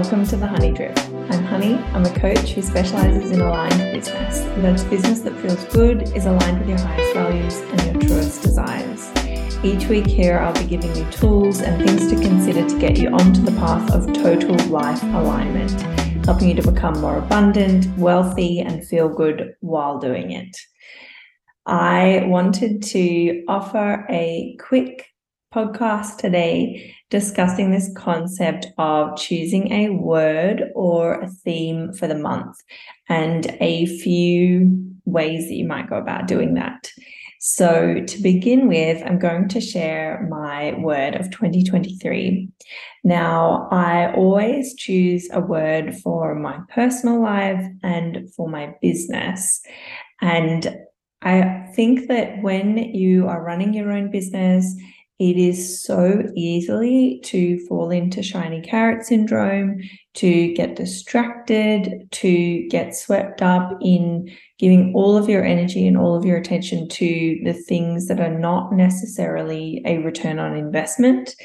Welcome to the Honey Drip. I'm Honey. I'm a coach who specializes in aligned business. That's business that feels good, is aligned with your highest values and your truest desires. Each week here, I'll be giving you tools and things to consider to get you onto the path of total life alignment, helping you to become more abundant, wealthy, and feel good while doing it. I wanted to offer a quick podcast today discussing this concept of choosing a word or a theme for the month and a few ways that you might go about doing that. So, to begin with, I'm going to share my word of 2023. Now, I always choose a word for my personal life and for my business. And I think that when you are running your own business, it is so easily to fall into shiny carrot syndrome, to get distracted, to get swept up in giving all of your energy and all of your attention to the things that are not necessarily a return on investment.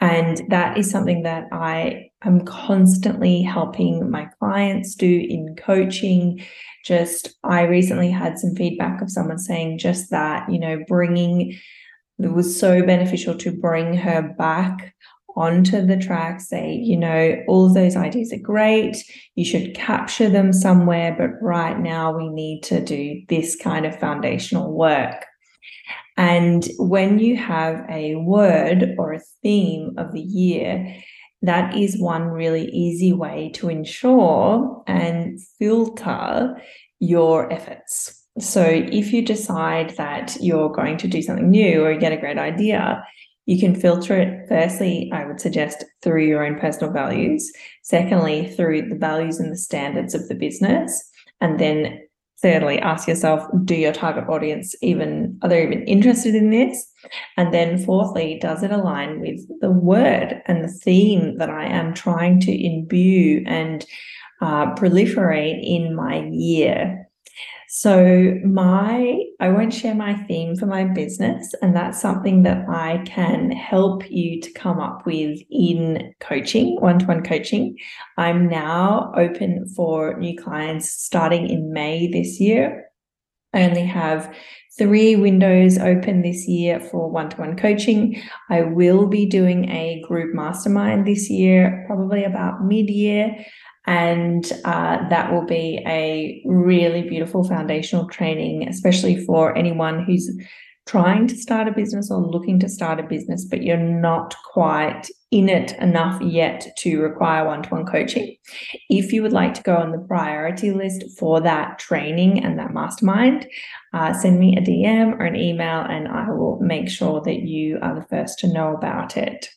And that is something that I am constantly helping my clients do in coaching. Just, I recently had some feedback of someone saying just that, you know, bringing it was so beneficial to bring her back onto the track, say, you know, all those ideas are great. You should capture them somewhere, but right now we need to do this kind of foundational work. And when you have a word or a theme of the year, that is one really easy way to ensure and filter your efforts. So if you decide that you're going to do something new or you get a great idea, you can filter it firstly, I would suggest through your own personal values. Secondly, through the values and the standards of the business. And then thirdly, ask yourself, do your target audience even, are they even interested in this? And then fourthly, does it align with the word and the theme that I am trying to imbue and uh, proliferate in my year? So my I won't share my theme for my business and that's something that I can help you to come up with in coaching, one-to-one coaching. I'm now open for new clients starting in May this year. I only have three windows open this year for one to one coaching. I will be doing a group mastermind this year, probably about mid year. And uh, that will be a really beautiful foundational training, especially for anyone who's trying to start a business or looking to start a business, but you're not quite in it enough yet to require one to one coaching. If you would like to go on the priority list for that training and that mastermind, uh, send me a DM or an email and I will make sure that you are the first to know about it.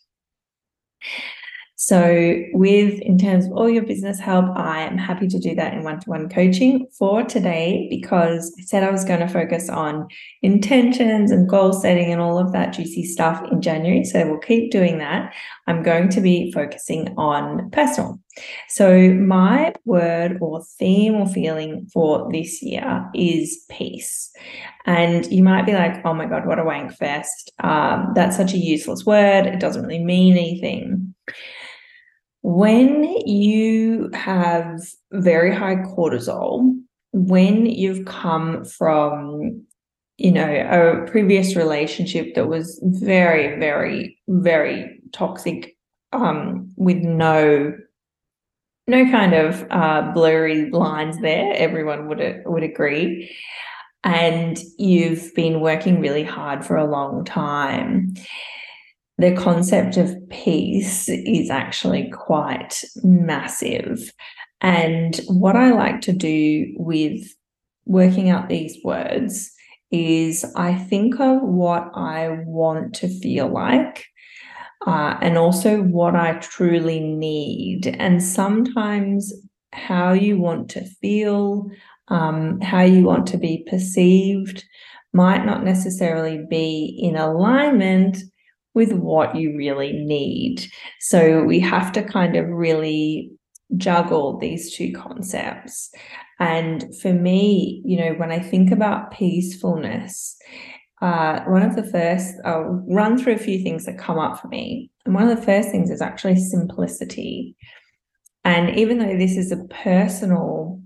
So, with in terms of all your business help, I am happy to do that in one to one coaching for today because I said I was going to focus on intentions and goal setting and all of that juicy stuff in January. So, we'll keep doing that. I'm going to be focusing on personal. So, my word or theme or feeling for this year is peace. And you might be like, oh my God, what a wank fest. Um, that's such a useless word. It doesn't really mean anything. When you have very high cortisol, when you've come from, you know, a previous relationship that was very, very, very toxic, um, with no no kind of uh, blurry lines there. Everyone would would agree, and you've been working really hard for a long time the concept of peace is actually quite massive. And what I like to do with working out these words is I think of what I want to feel like uh, and also what I truly need. And sometimes how you want to feel, um, how you want to be perceived might not necessarily be in alignment with what you really need. So we have to kind of really juggle these two concepts. And for me, you know, when I think about peacefulness, uh, one of the first, I'll run through a few things that come up for me. And one of the first things is actually simplicity. And even though this is a personal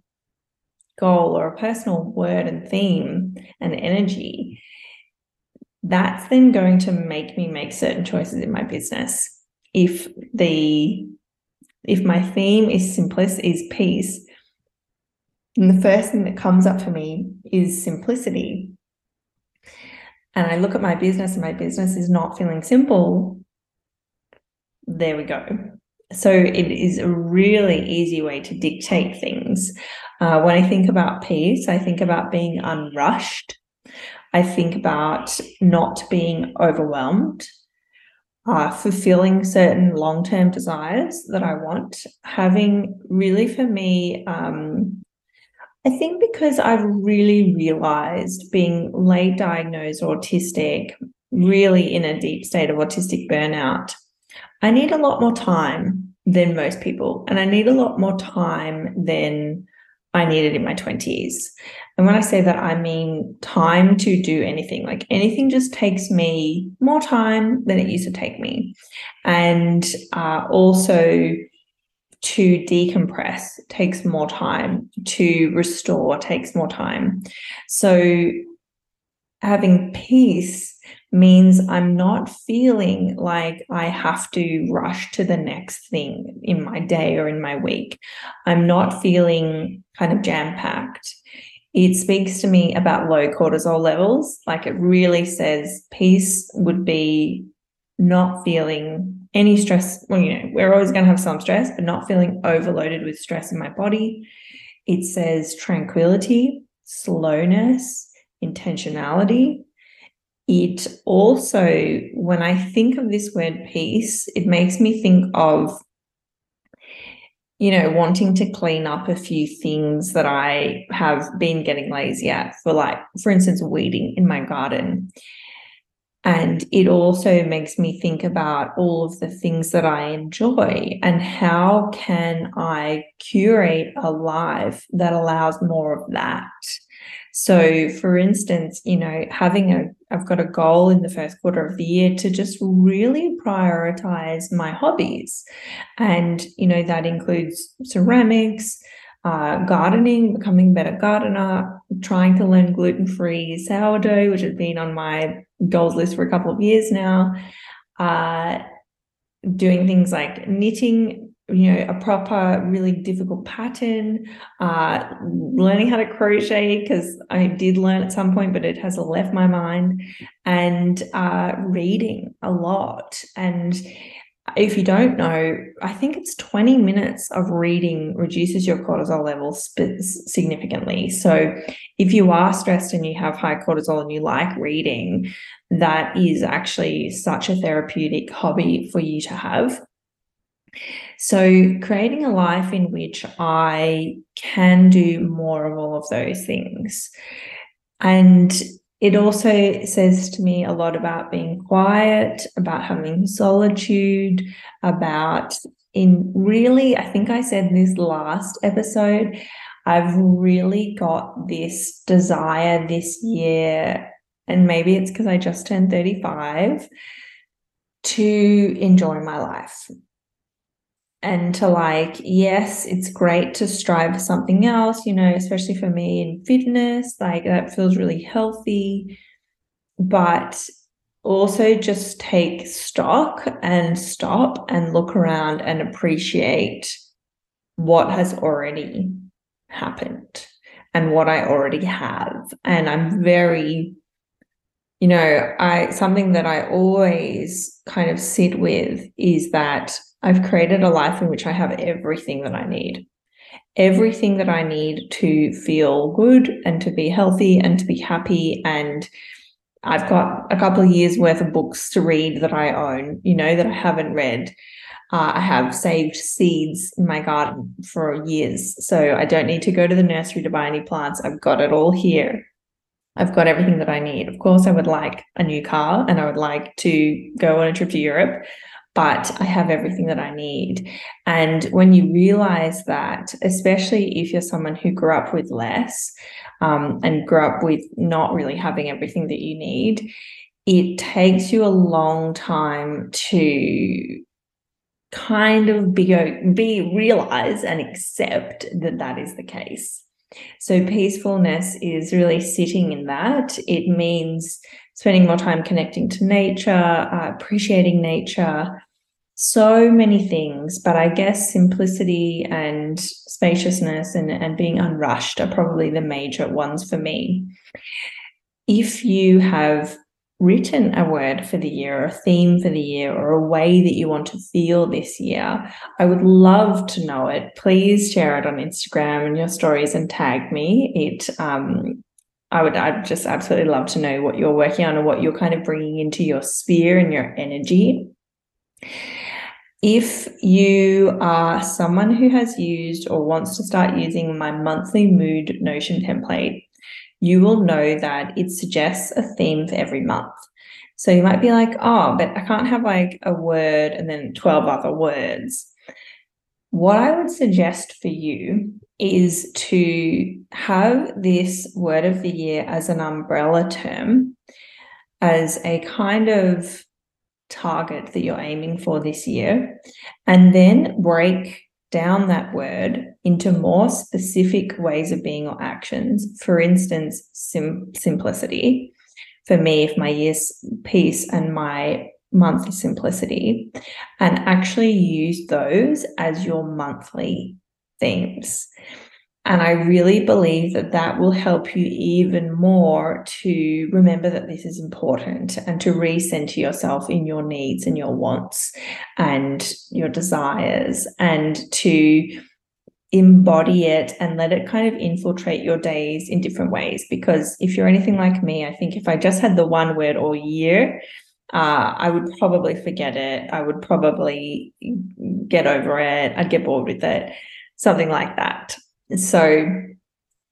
goal or a personal word and theme and energy, that's then going to make me make certain choices in my business. If the if my theme is simplicity is peace, and the first thing that comes up for me is simplicity. And I look at my business and my business is not feeling simple. There we go. So it is a really easy way to dictate things. Uh, when I think about peace, I think about being unrushed. I think about not being overwhelmed, uh, fulfilling certain long term desires that I want, having really for me, um, I think because I've really realized being late diagnosed autistic, really in a deep state of autistic burnout, I need a lot more time than most people. And I need a lot more time than I needed in my 20s. And when I say that, I mean time to do anything. Like anything just takes me more time than it used to take me. And uh, also to decompress takes more time, to restore takes more time. So having peace means I'm not feeling like I have to rush to the next thing in my day or in my week. I'm not feeling kind of jam packed. It speaks to me about low cortisol levels. Like it really says peace would be not feeling any stress. Well, you know, we're always going to have some stress, but not feeling overloaded with stress in my body. It says tranquility, slowness, intentionality, it also, when I think of this word peace, it makes me think of, you know, wanting to clean up a few things that I have been getting lazy at, for like, for instance, weeding in my garden. And it also makes me think about all of the things that I enjoy and how can I curate a life that allows more of that. So, for instance, you know, having a, I've got a goal in the first quarter of the year to just really prioritize my hobbies. And, you know, that includes ceramics, uh, gardening, becoming a better gardener, trying to learn gluten free sourdough, which has been on my goals list for a couple of years now. Uh, doing things like knitting you know a proper really difficult pattern uh learning how to crochet because i did learn at some point but it has left my mind and uh reading a lot. And if you don't know i think it's 20 minutes of reading reduces your cortisol levels significantly. So if you are stressed and you have high cortisol and you like reading that is actually such a therapeutic hobby for you to have so, creating a life in which I can do more of all of those things. And it also says to me a lot about being quiet, about having solitude, about in really, I think I said this last episode, I've really got this desire this year, and maybe it's because I just turned 35 to enjoy my life and to like, yes, it's great to strive for something else, you know, especially for me in fitness, like that feels really healthy. But also just take stock and stop and look around and appreciate what has already happened and what I already have. And I'm very, you know, I something that I always kind of sit with is that I've created a life in which I have everything that I need. Everything that I need to feel good and to be healthy and to be happy. And I've got a couple of years worth of books to read that I own, you know, that I haven't read. Uh, I have saved seeds in my garden for years. So I don't need to go to the nursery to buy any plants. I've got it all here. I've got everything that I need. Of course, I would like a new car and I would like to go on a trip to Europe but I have everything that I need. And when you realize that, especially if you're someone who grew up with less um, and grew up with not really having everything that you need, it takes you a long time to kind of be, be realize and accept that that is the case. So peacefulness is really sitting in that. It means spending more time connecting to nature, uh, appreciating nature, so many things. But I guess simplicity and spaciousness and, and being unrushed are probably the major ones for me. If you have written a word for the year, or a theme for the year, or a way that you want to feel this year, I would love to know it. Please share it on Instagram and your stories and tag me. It um, I would I'd just absolutely love to know what you're working on and what you're kind of bringing into your sphere and your energy. If you are someone who has used or wants to start using my monthly mood notion template, you will know that it suggests a theme for every month. So you might be like, oh, but I can't have like a word and then 12 other words. What I would suggest for you is to have this word of the year as an umbrella term, as a kind of target that you're aiming for this year, and then break down that word into more specific ways of being or actions. For instance, sim- simplicity. For me, if my year's peace and my month is simplicity, and actually use those as your monthly themes. And I really believe that that will help you even more to remember that this is important and to recenter yourself in your needs and your wants and your desires and to embody it and let it kind of infiltrate your days in different ways. Because if you're anything like me, I think if I just had the one word all year, uh, I would probably forget it. I would probably get over it. I'd get bored with it, something like that. So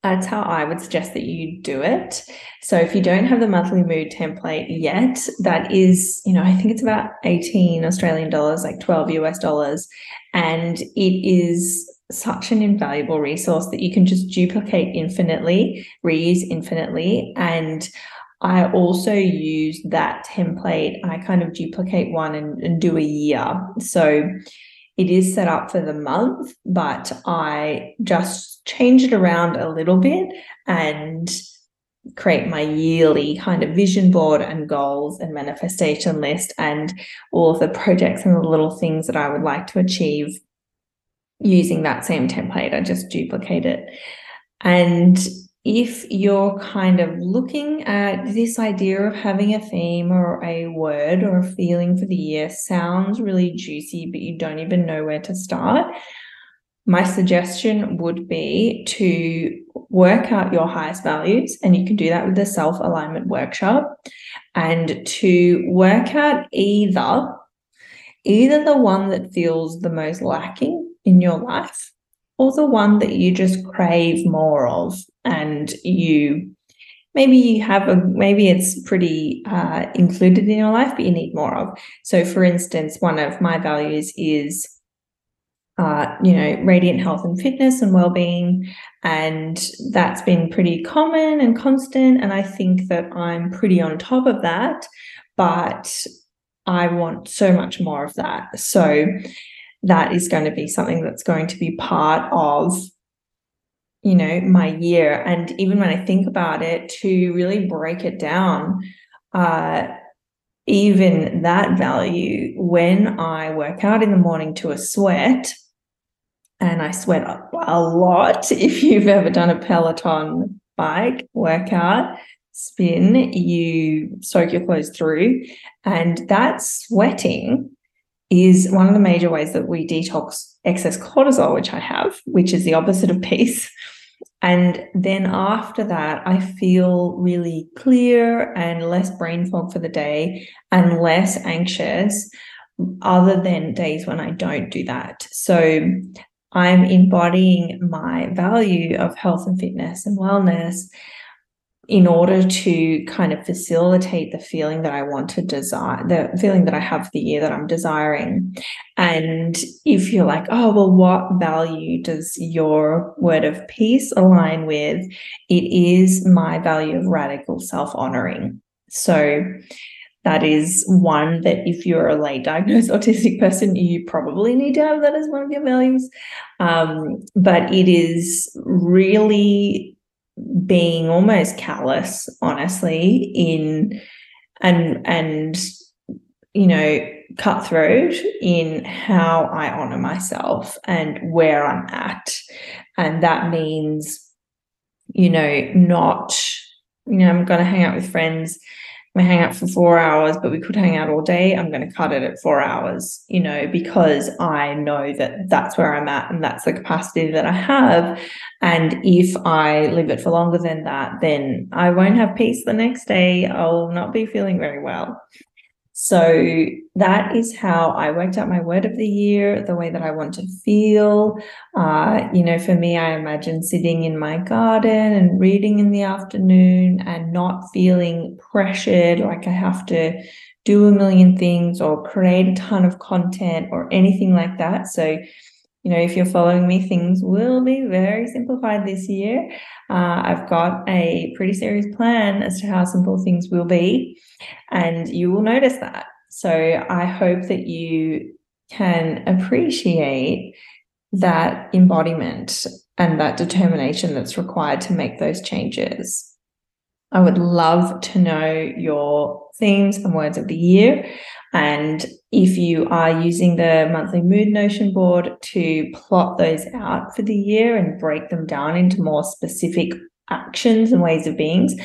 that's how I would suggest that you do it. So if you don't have the monthly mood template yet, that is, you know, I think it's about 18 Australian dollars, like 12 US dollars. And it is such an invaluable resource that you can just duplicate infinitely, reuse infinitely. And I also use that template. I kind of duplicate one and, and do a year. So it is set up for the month, but I just change it around a little bit and create my yearly kind of vision board and goals and manifestation list and all of the projects and the little things that I would like to achieve using that same template. I just duplicate it. And if you're kind of looking at this idea of having a theme or a word or a feeling for the year sounds really juicy, but you don't even know where to start, my suggestion would be to work out your highest values. And you can do that with the self alignment workshop and to work out either either the one that feels the most lacking in your life or the one that you just crave more of and you maybe you have a maybe it's pretty uh, included in your life but you need more of so for instance one of my values is uh, you know radiant health and fitness and well-being and that's been pretty common and constant and i think that i'm pretty on top of that but i want so much more of that. So that is going to be something that's going to be part of you know my year. And even when i think about it to really break it down uh even that value when i work out in the morning to a sweat and i sweat a lot if you've ever done a peloton bike workout spin you soak your clothes through and that sweating is one of the major ways that we detox excess cortisol, which I have, which is the opposite of peace. And then after that, I feel really clear and less brain fog for the day and less anxious, other than days when I don't do that. So I'm embodying my value of health and fitness and wellness in order to kind of facilitate the feeling that I want to desire, the feeling that I have the year that I'm desiring. And if you're like, oh, well, what value does your word of peace align with? It is my value of radical self honoring. So that is one that if you're a late diagnosed autistic person, you probably need to have that as one of your values. Um, but it is really being almost callous, honestly, in and and you know cutthroat in how I honor myself and where I'm at, and that means you know not you know I'm going to hang out with friends we hang out for four hours, but we could hang out all day. I'm going to cut it at four hours, you know, because I know that that's where I'm at and that's the capacity that I have. And if I leave it for longer than that, then I won't have peace the next day. I'll not be feeling very well. So that is how I worked out my word of the year, the way that I want to feel. Uh, you know, for me, I imagine sitting in my garden and reading in the afternoon and not feeling pressured like I have to do a million things or create a ton of content or anything like that. So, you know, if you're following me, things will be very simplified this year. Uh, I've got a pretty serious plan as to how simple things will be, and you will notice that. So I hope that you can appreciate that embodiment and that determination that's required to make those changes. I would love to know your themes and words of the year. And if you are using the monthly mood notion board to plot those out for the year and break them down into more specific actions and ways of beings,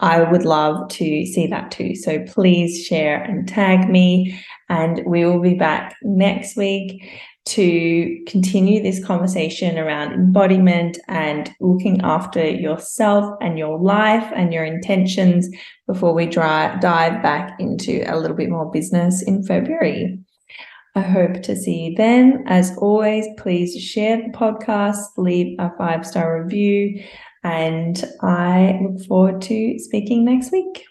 I would love to see that too. So please share and tag me. And we will be back next week to continue this conversation around embodiment and looking after yourself and your life and your intentions before we dry, dive back into a little bit more business in February. I hope to see you then. As always, please share the podcast, leave a five star review, and I look forward to speaking next week.